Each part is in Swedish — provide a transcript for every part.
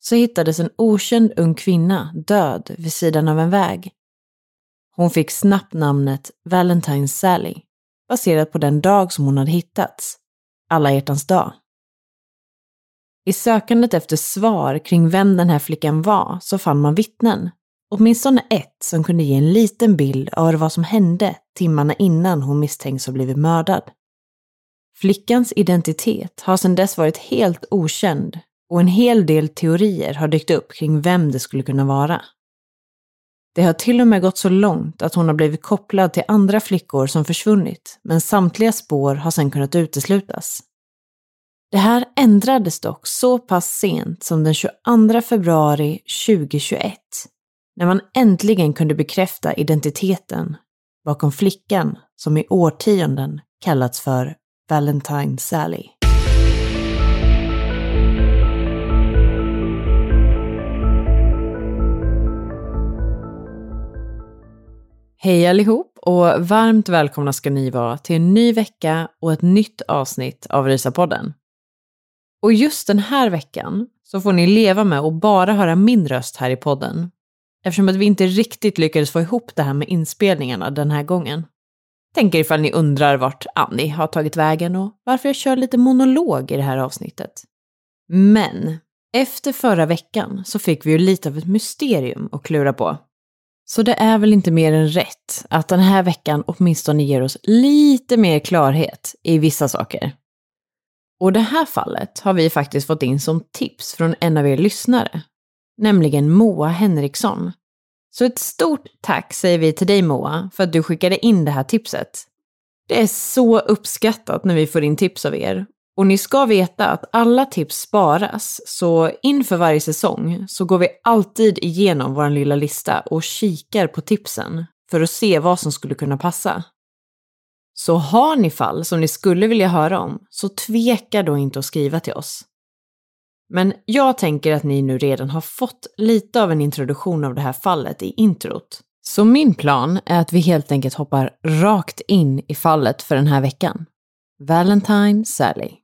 så hittades en okänd ung kvinna död vid sidan av en väg. Hon fick snabbt namnet Valentine Sally, baserat på den dag som hon hade hittats, alla hjärtans dag. I sökandet efter svar kring vem den här flickan var så fann man vittnen, åtminstone ett som kunde ge en liten bild av vad som hände timmarna innan hon misstänks ha blivit mördad. Flickans identitet har sedan dess varit helt okänd och en hel del teorier har dykt upp kring vem det skulle kunna vara. Det har till och med gått så långt att hon har blivit kopplad till andra flickor som försvunnit, men samtliga spår har sedan kunnat uteslutas. Det här ändrades dock så pass sent som den 22 februari 2021, när man äntligen kunde bekräfta identiteten bakom flickan som i årtionden kallats för Valentine Sally. Hej allihop och varmt välkomna ska ni vara till en ny vecka och ett nytt avsnitt av Rysapodden. Och just den här veckan så får ni leva med att bara höra min röst här i podden. Eftersom att vi inte riktigt lyckades få ihop det här med inspelningarna den här gången. Tänker ifall ni undrar vart Annie har tagit vägen och varför jag kör lite monolog i det här avsnittet. Men efter förra veckan så fick vi ju lite av ett mysterium att klura på. Så det är väl inte mer än rätt att den här veckan åtminstone ger oss lite mer klarhet i vissa saker. Och det här fallet har vi faktiskt fått in som tips från en av er lyssnare, nämligen Moa Henriksson. Så ett stort tack säger vi till dig Moa för att du skickade in det här tipset. Det är så uppskattat när vi får in tips av er och ni ska veta att alla tips sparas, så inför varje säsong så går vi alltid igenom vår lilla lista och kikar på tipsen för att se vad som skulle kunna passa. Så har ni fall som ni skulle vilja höra om, så tveka då inte att skriva till oss. Men jag tänker att ni nu redan har fått lite av en introduktion av det här fallet i introt. Så min plan är att vi helt enkelt hoppar rakt in i fallet för den här veckan. Valentine Sally.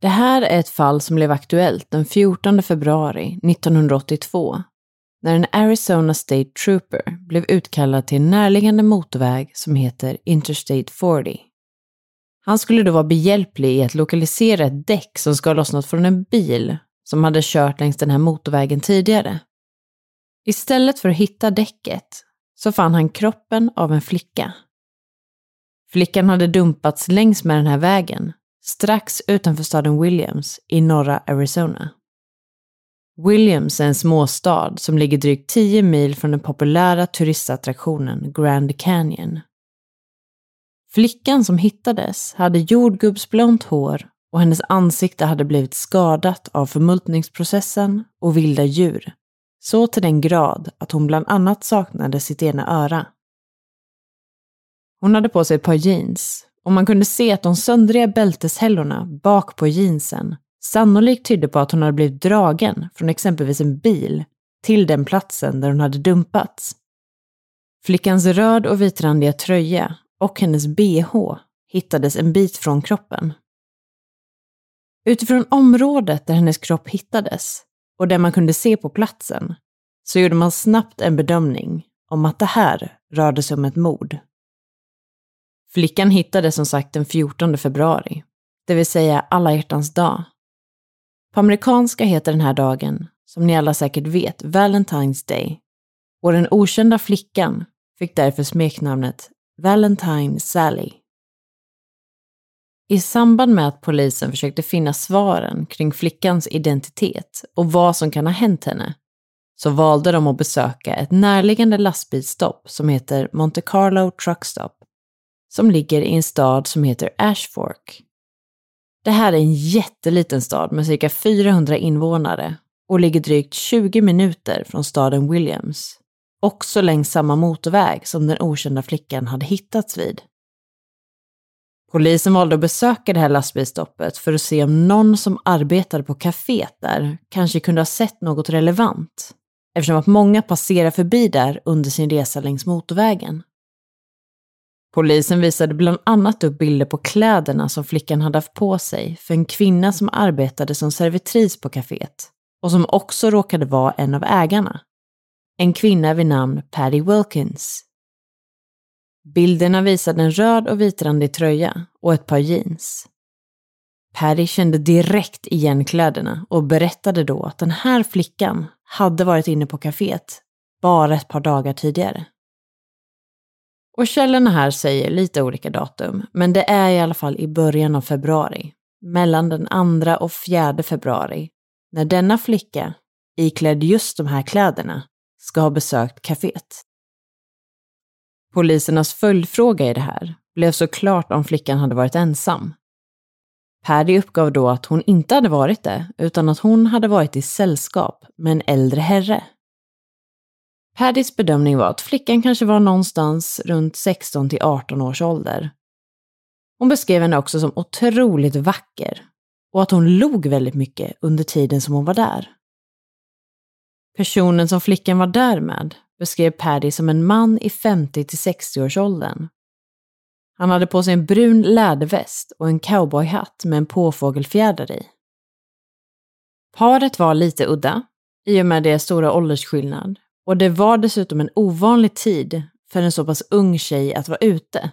Det här är ett fall som blev aktuellt den 14 februari 1982 när en Arizona State Trooper blev utkallad till en närliggande motorväg som heter Interstate 40. Han skulle då vara behjälplig i att lokalisera ett däck som ska ha lossnat från en bil som hade kört längs den här motorvägen tidigare. Istället för att hitta däcket så fann han kroppen av en flicka. Flickan hade dumpats längs med den här vägen strax utanför staden Williams i norra Arizona. Williams är en småstad som ligger drygt 10 mil från den populära turistattraktionen Grand Canyon. Flickan som hittades hade jordgubbsblont hår och hennes ansikte hade blivit skadat av förmultningsprocessen och vilda djur, så till den grad att hon bland annat saknade sitt ena öra. Hon hade på sig ett par jeans och man kunde se att de söndriga bälteshällorna bak på jeansen sannolikt tydde på att hon hade blivit dragen från exempelvis en bil till den platsen där hon hade dumpats. Flickans röd och vitrandiga tröja och hennes bh hittades en bit från kroppen. Utifrån området där hennes kropp hittades och där man kunde se på platsen så gjorde man snabbt en bedömning om att det här rörde sig om ett mord. Flickan hittades som sagt den 14 februari, det vill säga alla hjärtans dag. På amerikanska heter den här dagen, som ni alla säkert vet, Valentine's Day. Och den okända flickan fick därför smeknamnet Valentine Sally. I samband med att polisen försökte finna svaren kring flickans identitet och vad som kan ha hänt henne så valde de att besöka ett närliggande lastbilsstopp som heter Monte Carlo Truck Stop som ligger i en stad som heter Ashfork. Det här är en jätteliten stad med cirka 400 invånare och ligger drygt 20 minuter från staden Williams. Också längs samma motorväg som den okända flickan hade hittats vid. Polisen valde att besöka det här lastbilsstoppet för att se om någon som arbetade på kaféet där kanske kunde ha sett något relevant, eftersom att många passerar förbi där under sin resa längs motorvägen. Polisen visade bland annat upp bilder på kläderna som flickan hade haft på sig för en kvinna som arbetade som servitris på kaféet och som också råkade vara en av ägarna. En kvinna vid namn Patty Wilkins. Bilderna visade en röd och vitrandig tröja och ett par jeans. Patty kände direkt igen kläderna och berättade då att den här flickan hade varit inne på kaféet bara ett par dagar tidigare. Och källorna här säger lite olika datum, men det är i alla fall i början av februari, mellan den 2 och 4 februari, när denna flicka, iklädd just de här kläderna, ska ha besökt kaféet. Polisernas följdfråga i det här blev såklart om flickan hade varit ensam. Paddy uppgav då att hon inte hade varit det, utan att hon hade varit i sällskap med en äldre herre Paddys bedömning var att flickan kanske var någonstans runt 16 till 18 års ålder. Hon beskrev henne också som otroligt vacker och att hon log väldigt mycket under tiden som hon var där. Personen som flickan var där med beskrev Paddy som en man i 50 till 60 års åldern. Han hade på sig en brun läderväst och en cowboyhatt med en påfågelfjäder i. Paret var lite udda, i och med deras stora åldersskillnad och det var dessutom en ovanlig tid för en så pass ung tjej att vara ute,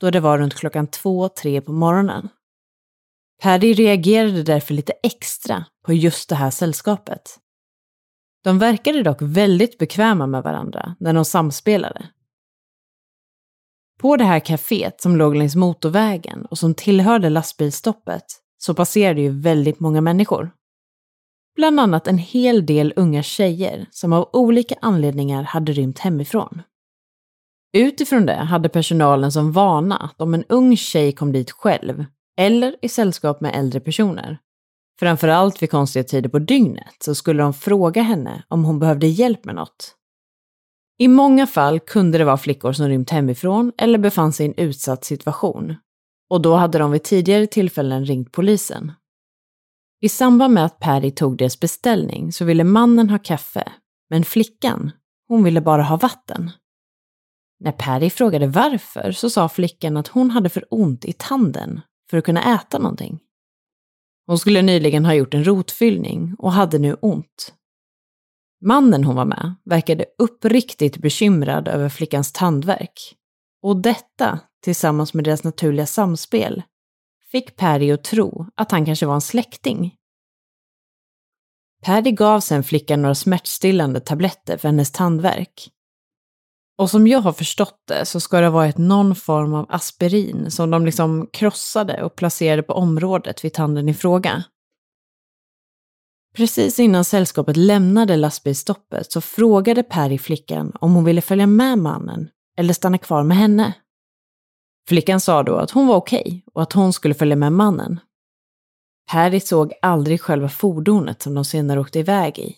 då det var runt klockan två, tre på morgonen. Paddy reagerade därför lite extra på just det här sällskapet. De verkade dock väldigt bekväma med varandra när de samspelade. På det här kaféet som låg längs motorvägen och som tillhörde lastbilsstoppet så passerade ju väldigt många människor. Bland annat en hel del unga tjejer som av olika anledningar hade rymt hemifrån. Utifrån det hade personalen som vana att om en ung tjej kom dit själv, eller i sällskap med äldre personer, framförallt vid konstiga tider på dygnet, så skulle de fråga henne om hon behövde hjälp med något. I många fall kunde det vara flickor som rymt hemifrån eller befann sig i en utsatt situation. Och då hade de vid tidigare tillfällen ringt polisen. I samband med att Paddy tog deras beställning så ville mannen ha kaffe, men flickan, hon ville bara ha vatten. När Paddy frågade varför så sa flickan att hon hade för ont i tanden för att kunna äta någonting. Hon skulle nyligen ha gjort en rotfyllning och hade nu ont. Mannen hon var med verkade uppriktigt bekymrad över flickans tandvärk. Och detta, tillsammans med deras naturliga samspel, fick Paddy att tro att han kanske var en släkting. Paddy gav sen flickan några smärtstillande tabletter för hennes tandvärk. Och som jag har förstått det så ska det ha varit någon form av aspirin som de liksom krossade och placerade på området vid tanden i fråga. Precis innan sällskapet lämnade lastbilsstoppet så frågade Perry flickan om hon ville följa med mannen eller stanna kvar med henne. Flickan sa då att hon var okej okay och att hon skulle följa med mannen. Harry såg aldrig själva fordonet som de senare åkte iväg i.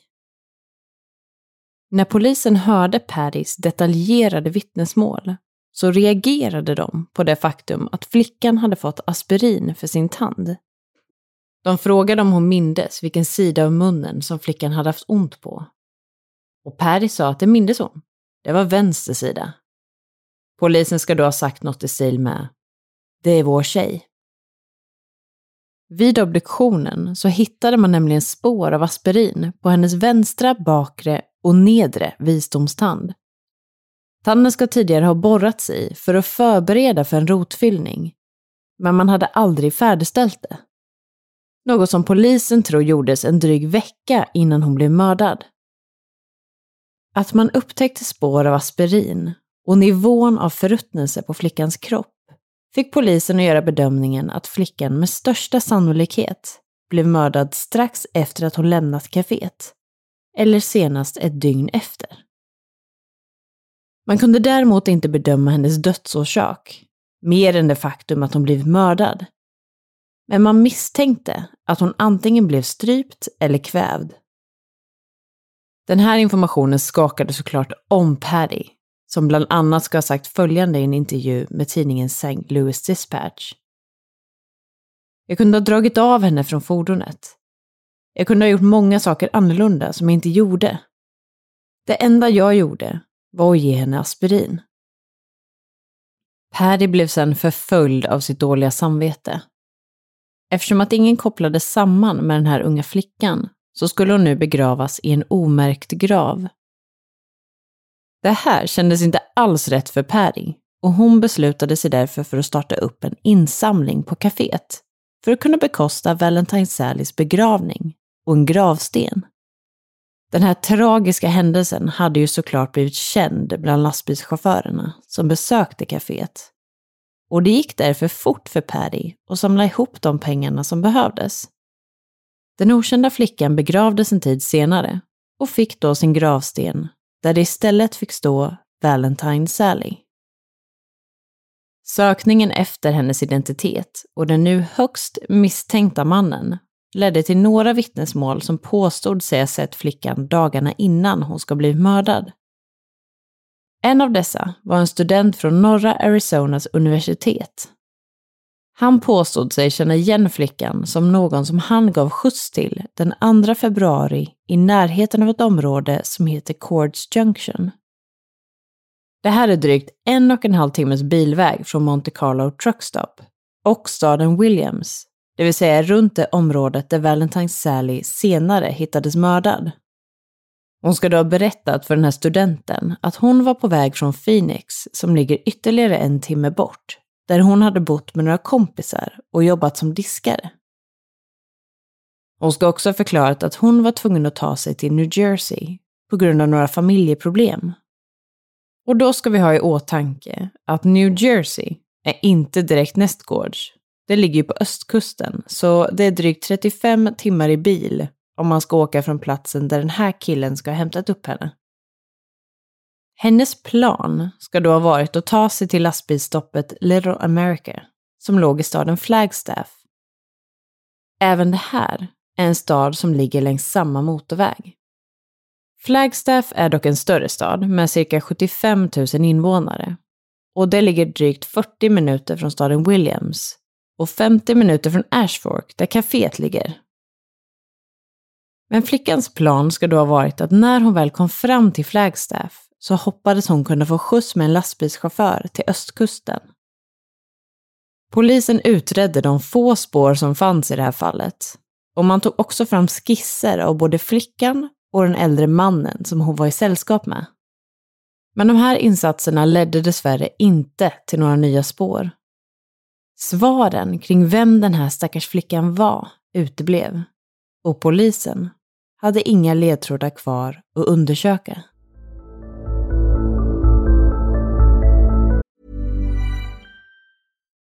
När polisen hörde Paris detaljerade vittnesmål så reagerade de på det faktum att flickan hade fått aspirin för sin tand. De frågade om hon mindes vilken sida av munnen som flickan hade haft ont på. Och Paris sa att det mindes hon. Det var vänster sida. Polisen ska då ha sagt något i stil med “Det är vår tjej”. Vid obduktionen så hittade man nämligen spår av aspirin på hennes vänstra, bakre och nedre visdomstand. Tanden ska tidigare ha borrats i för att förbereda för en rotfyllning, men man hade aldrig färdigställt det. Något som polisen tror gjordes en dryg vecka innan hon blev mördad. Att man upptäckte spår av aspirin och nivån av förruttnelse på flickans kropp fick polisen att göra bedömningen att flickan med största sannolikhet blev mördad strax efter att hon lämnat kaféet, eller senast ett dygn efter. Man kunde däremot inte bedöma hennes dödsorsak, mer än det faktum att hon blivit mördad. Men man misstänkte att hon antingen blev strypt eller kvävd. Den här informationen skakade såklart om Paddy, som bland annat ska ha sagt följande i en intervju med tidningen St. Louis Dispatch. Jag kunde ha dragit av henne från fordonet. Jag kunde ha gjort många saker annorlunda som jag inte gjorde. Det enda jag gjorde var att ge henne aspirin. Paddy blev sedan förföljd av sitt dåliga samvete. Eftersom att ingen kopplade samman med den här unga flickan så skulle hon nu begravas i en omärkt grav. Det här kändes inte alls rätt för Päri och hon beslutade sig därför för att starta upp en insamling på kaféet för att kunna bekosta Valentine Sallys begravning och en gravsten. Den här tragiska händelsen hade ju såklart blivit känd bland lastbilschaufförerna som besökte kaféet. Och det gick därför fort för Paddy att samla ihop de pengarna som behövdes. Den okända flickan begravdes en tid senare och fick då sin gravsten där det istället fick stå Valentine Sally. Sökningen efter hennes identitet och den nu högst misstänkta mannen ledde till några vittnesmål som påstod sig ha sett flickan dagarna innan hon ska bli mördad. En av dessa var en student från norra Arizonas universitet. Han påstod sig känna igen flickan som någon som han gav skjuts till den 2 februari i närheten av ett område som heter Cords Junction. Det här är drygt en och en halv timmes bilväg från Monte Carlo Truckstop och staden Williams det vill säga runt det området där Valentine Sally senare hittades mördad. Hon ska då ha berättat för den här studenten att hon var på väg från Phoenix, som ligger ytterligare en timme bort, där hon hade bott med några kompisar och jobbat som diskare. Hon ska också ha förklarat att hon var tvungen att ta sig till New Jersey på grund av några familjeproblem. Och då ska vi ha i åtanke att New Jersey är inte direkt nästgårds, det ligger ju på östkusten, så det är drygt 35 timmar i bil om man ska åka från platsen där den här killen ska ha hämtat upp henne. Hennes plan ska då ha varit att ta sig till lastbilsstoppet Little America, som låg i staden Flagstaff. Även det här är en stad som ligger längs samma motorväg. Flagstaff är dock en större stad med cirka 75 000 invånare och det ligger drygt 40 minuter från staden Williams och 50 minuter från Ashfork, där kaféet ligger. Men flickans plan ska då ha varit att när hon väl kom fram till Flagstaff så hoppades hon kunna få skjuts med en lastbilschaufför till östkusten. Polisen utredde de få spår som fanns i det här fallet och man tog också fram skisser av både flickan och den äldre mannen som hon var i sällskap med. Men de här insatserna ledde dessvärre inte till några nya spår. Svaren kring vem den här stackars flickan var uteblev och polisen hade inga ledtrådar kvar att undersöka.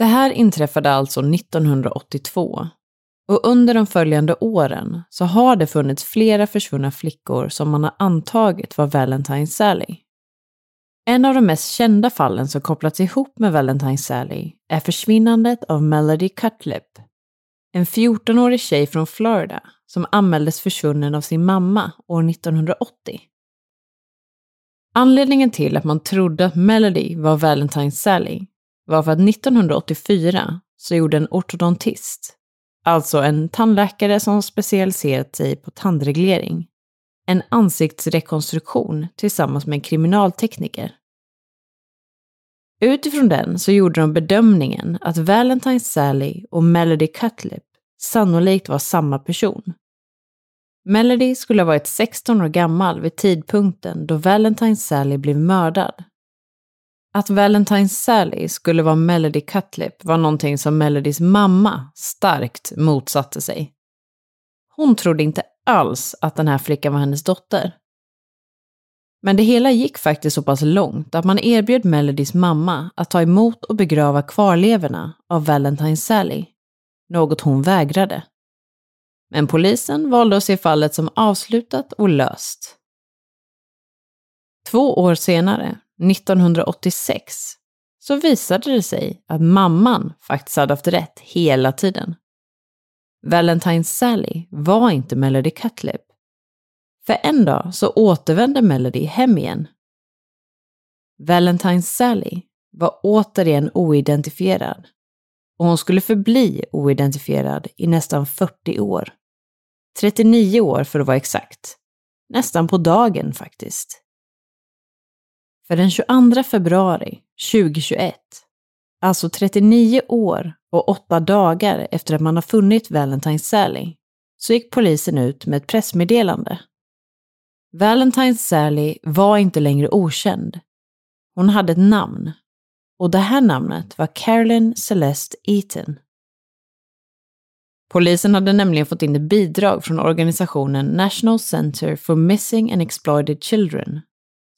Det här inträffade alltså 1982 och under de följande åren så har det funnits flera försvunna flickor som man har antagit var Valentine Sally. En av de mest kända fallen som kopplats ihop med Valentine Sally är försvinnandet av Melody Cutlip, en 14-årig tjej från Florida som anmäldes försvunnen av sin mamma år 1980. Anledningen till att man trodde att Melody var Valentine Sally var för att 1984 så gjorde en ortodontist, alltså en tandläkare som specialiserat sig på tandreglering, en ansiktsrekonstruktion tillsammans med en kriminaltekniker. Utifrån den så gjorde de bedömningen att Valentine Sally och Melody Cutlip sannolikt var samma person. Melody skulle ha varit 16 år gammal vid tidpunkten då Valentine Sally blev mördad att Valentine Sally skulle vara Melody Cutlip var någonting som Melodys mamma starkt motsatte sig. Hon trodde inte alls att den här flickan var hennes dotter. Men det hela gick faktiskt så pass långt att man erbjöd Melodys mamma att ta emot och begrava kvarlevorna av Valentine Sally, något hon vägrade. Men polisen valde att se fallet som avslutat och löst. Två år senare, 1986 så visade det sig att mamman faktiskt hade haft rätt hela tiden. Valentine Sally var inte Melody Cutlip. För en dag så återvände Melody hem igen. Valentine Sally var återigen oidentifierad och hon skulle förbli oidentifierad i nästan 40 år. 39 år för att vara exakt. Nästan på dagen faktiskt. För den 22 februari 2021, alltså 39 år och 8 dagar efter att man har funnit Valentine Sally, så gick polisen ut med ett pressmeddelande. Valentine Sally var inte längre okänd. Hon hade ett namn. Och det här namnet var Carolyn Celeste Eaton. Polisen hade nämligen fått in ett bidrag från organisationen National Center for Missing and Exploited Children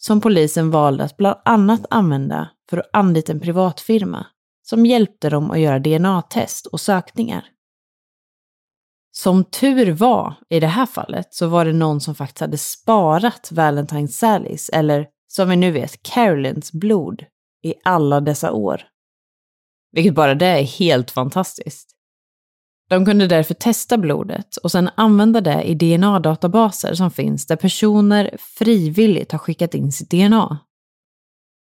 som polisen valde att bland annat använda för att anlita en privatfirma som hjälpte dem att göra DNA-test och sökningar. Som tur var i det här fallet så var det någon som faktiskt hade sparat Valentine Sallys, eller som vi nu vet, Carolines blod i alla dessa år. Vilket bara det är helt fantastiskt. De kunde därför testa blodet och sedan använda det i DNA-databaser som finns där personer frivilligt har skickat in sitt DNA.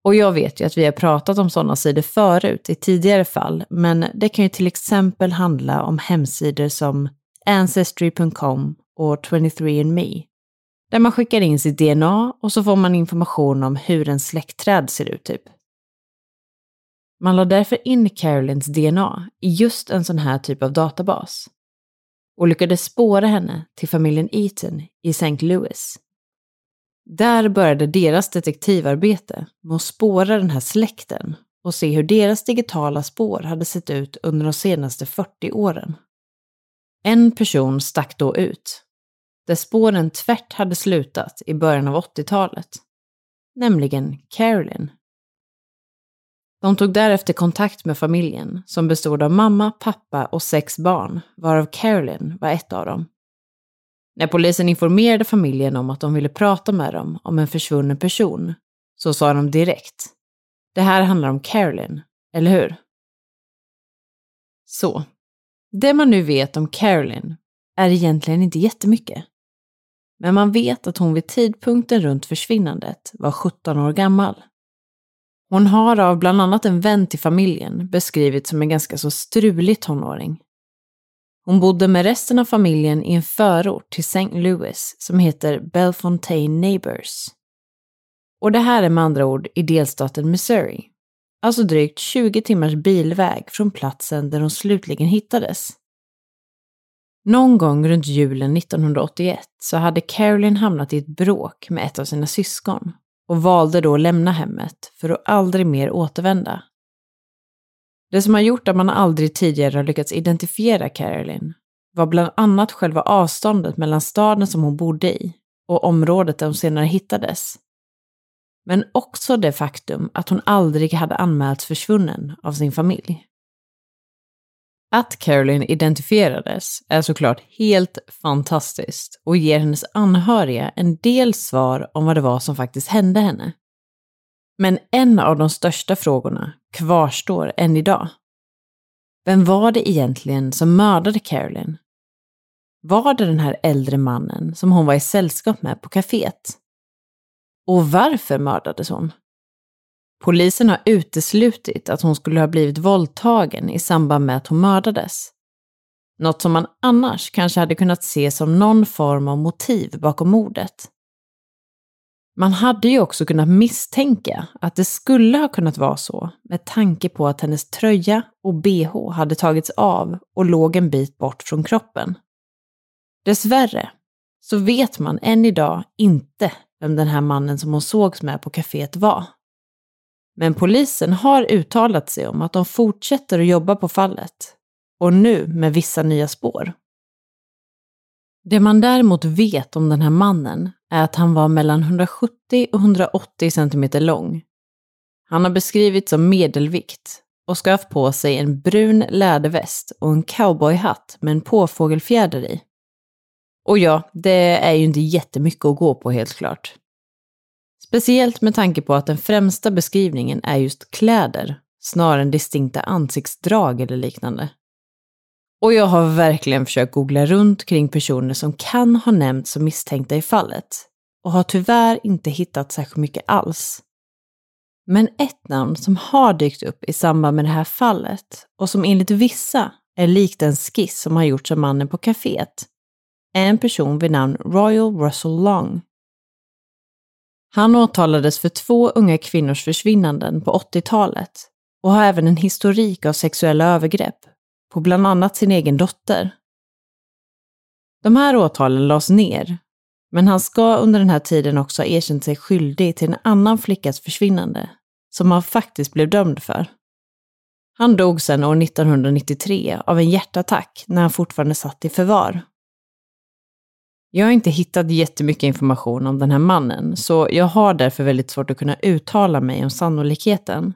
Och jag vet ju att vi har pratat om sådana sidor förut i tidigare fall, men det kan ju till exempel handla om hemsidor som Ancestry.com och 23andMe. Där man skickar in sitt DNA och så får man information om hur en släktträd ser ut typ. Man la därför in Carolines DNA i just en sån här typ av databas och lyckades spåra henne till familjen Eaton i St. Louis. Där började deras detektivarbete med att spåra den här släkten och se hur deras digitala spår hade sett ut under de senaste 40 åren. En person stack då ut. där spåren tvärt hade slutat i början av 80-talet. Nämligen Carolyn. De tog därefter kontakt med familjen som bestod av mamma, pappa och sex barn, varav Carolyn var ett av dem. När polisen informerade familjen om att de ville prata med dem om en försvunnen person så sa de direkt det här handlar om Carolyn, eller hur? Så, det man nu vet om Carolyn är egentligen inte jättemycket. Men man vet att hon vid tidpunkten runt försvinnandet var 17 år gammal. Hon har av bland annat en vän till familjen beskrivits som en ganska så strulig tonåring. Hon bodde med resten av familjen i en förort till St. Louis som heter Bellefontaine Neighbors. Och det här är med andra ord i delstaten Missouri. Alltså drygt 20 timmars bilväg från platsen där hon slutligen hittades. Någon gång runt julen 1981 så hade Carolyn hamnat i ett bråk med ett av sina syskon och valde då att lämna hemmet för att aldrig mer återvända. Det som har gjort att man aldrig tidigare har lyckats identifiera Carolyn var bland annat själva avståndet mellan staden som hon bodde i och området där hon senare hittades. Men också det faktum att hon aldrig hade anmälts försvunnen av sin familj. Att Caroline identifierades är såklart helt fantastiskt och ger hennes anhöriga en del svar om vad det var som faktiskt hände henne. Men en av de största frågorna kvarstår än idag. Vem var det egentligen som mördade Caroline? Var det den här äldre mannen som hon var i sällskap med på kaféet? Och varför mördades hon? Polisen har uteslutit att hon skulle ha blivit våldtagen i samband med att hon mördades. Något som man annars kanske hade kunnat se som någon form av motiv bakom mordet. Man hade ju också kunnat misstänka att det skulle ha kunnat vara så med tanke på att hennes tröja och bh hade tagits av och låg en bit bort från kroppen. Dessvärre så vet man än idag inte vem den här mannen som hon sågs med på kaféet var. Men polisen har uttalat sig om att de fortsätter att jobba på fallet. Och nu med vissa nya spår. Det man däremot vet om den här mannen är att han var mellan 170 och 180 centimeter lång. Han har beskrivits som medelvikt och ska ha haft på sig en brun läderväst och en cowboyhatt med en påfågelfjäder i. Och ja, det är ju inte jättemycket att gå på helt klart. Speciellt med tanke på att den främsta beskrivningen är just kläder, snarare än distinkta ansiktsdrag eller liknande. Och jag har verkligen försökt googla runt kring personer som kan ha nämnts som misstänkta i fallet och har tyvärr inte hittat särskilt mycket alls. Men ett namn som har dykt upp i samband med det här fallet och som enligt vissa är likt en skiss som har gjorts av mannen på kaféet är en person vid namn Royal Russell Long han åtalades för två unga kvinnors försvinnanden på 80-talet och har även en historik av sexuella övergrepp på bland annat sin egen dotter. De här åtalen lades ner, men han ska under den här tiden också ha erkänt sig skyldig till en annan flickas försvinnande, som han faktiskt blev dömd för. Han dog sedan år 1993 av en hjärtattack när han fortfarande satt i förvar. Jag har inte hittat jättemycket information om den här mannen, så jag har därför väldigt svårt att kunna uttala mig om sannolikheten.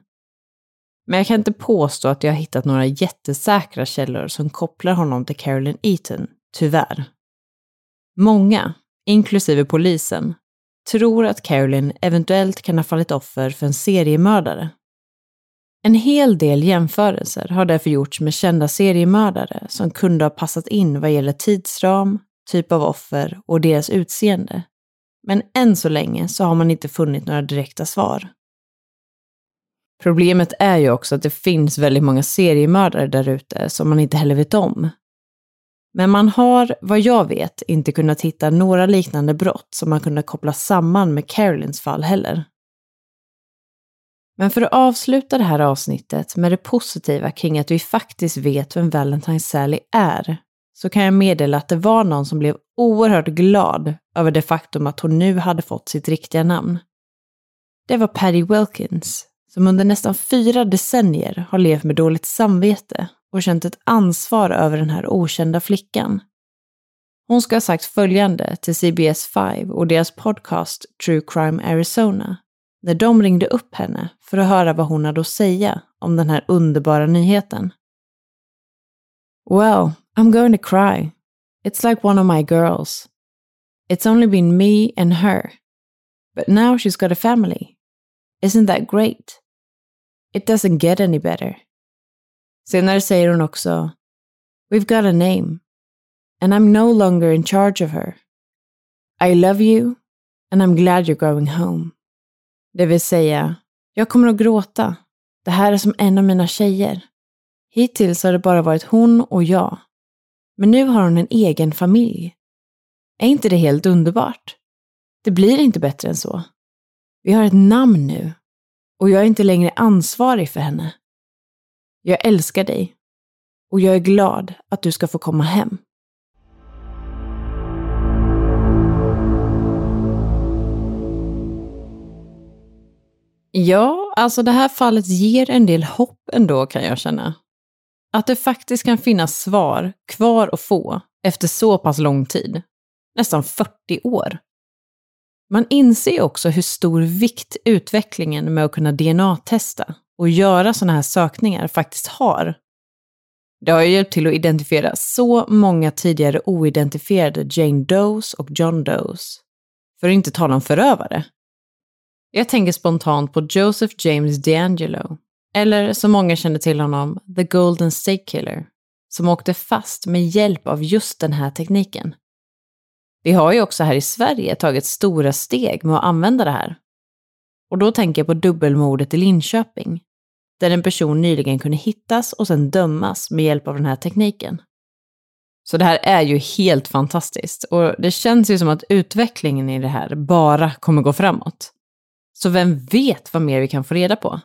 Men jag kan inte påstå att jag har hittat några jättesäkra källor som kopplar honom till Carolyn Eaton, tyvärr. Många, inklusive polisen, tror att Carolyn eventuellt kan ha fallit offer för en seriemördare. En hel del jämförelser har därför gjorts med kända seriemördare som kunde ha passat in vad gäller tidsram, typ av offer och deras utseende. Men än så länge så har man inte funnit några direkta svar. Problemet är ju också att det finns väldigt många seriemördare där ute som man inte heller vet om. Men man har, vad jag vet, inte kunnat hitta några liknande brott som man kunde koppla samman med Carolins fall heller. Men för att avsluta det här avsnittet med det positiva kring att vi faktiskt vet vem Valentine Sally är, så kan jag meddela att det var någon som blev oerhört glad över det faktum att hon nu hade fått sitt riktiga namn. Det var Patty Wilkins, som under nästan fyra decennier har levt med dåligt samvete och känt ett ansvar över den här okända flickan. Hon ska ha sagt följande till CBS 5 och deras podcast True Crime Arizona när de ringde upp henne för att höra vad hon hade att säga om den här underbara nyheten. Well, I'm going to cry. It's like one of my girls. It's only been me and her. But now she's got a family. Isn't that great? It doesn't get any better. Senare säger hon också We've got a name. And I'm no longer in charge of her. I love you and I'm glad you're going home. Det vill säga, jag kommer att gråta. Det här är som en av mina tjejer. Hittills har det bara varit hon och jag. Men nu har hon en egen familj. Är inte det helt underbart? Det blir inte bättre än så. Vi har ett namn nu. Och jag är inte längre ansvarig för henne. Jag älskar dig. Och jag är glad att du ska få komma hem. Ja, alltså det här fallet ger en del hopp ändå kan jag känna. Att det faktiskt kan finnas svar kvar att få efter så pass lång tid. Nästan 40 år. Man inser också hur stor vikt utvecklingen med att kunna DNA-testa och göra sådana här sökningar faktiskt har. Det har ju hjälpt till att identifiera så många tidigare oidentifierade Jane Does och John Does. För att inte tala om förövare. Jag tänker spontant på Joseph James DeAngelo, eller som många känner till honom, The Golden State Killer, som åkte fast med hjälp av just den här tekniken. Vi har ju också här i Sverige tagit stora steg med att använda det här. Och då tänker jag på dubbelmordet i Linköping, där en person nyligen kunde hittas och sedan dömas med hjälp av den här tekniken. Så det här är ju helt fantastiskt och det känns ju som att utvecklingen i det här bara kommer gå framåt. Så vem vet vad mer vi kan få reda på?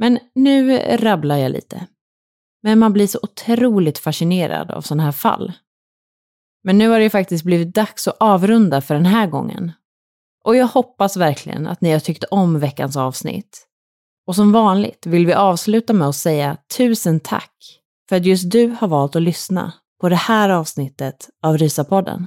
Men nu rabblar jag lite. Men man blir så otroligt fascinerad av sådana här fall. Men nu har det ju faktiskt blivit dags att avrunda för den här gången. Och jag hoppas verkligen att ni har tyckt om veckans avsnitt. Och som vanligt vill vi avsluta med att säga tusen tack för att just du har valt att lyssna på det här avsnittet av Rysapodden.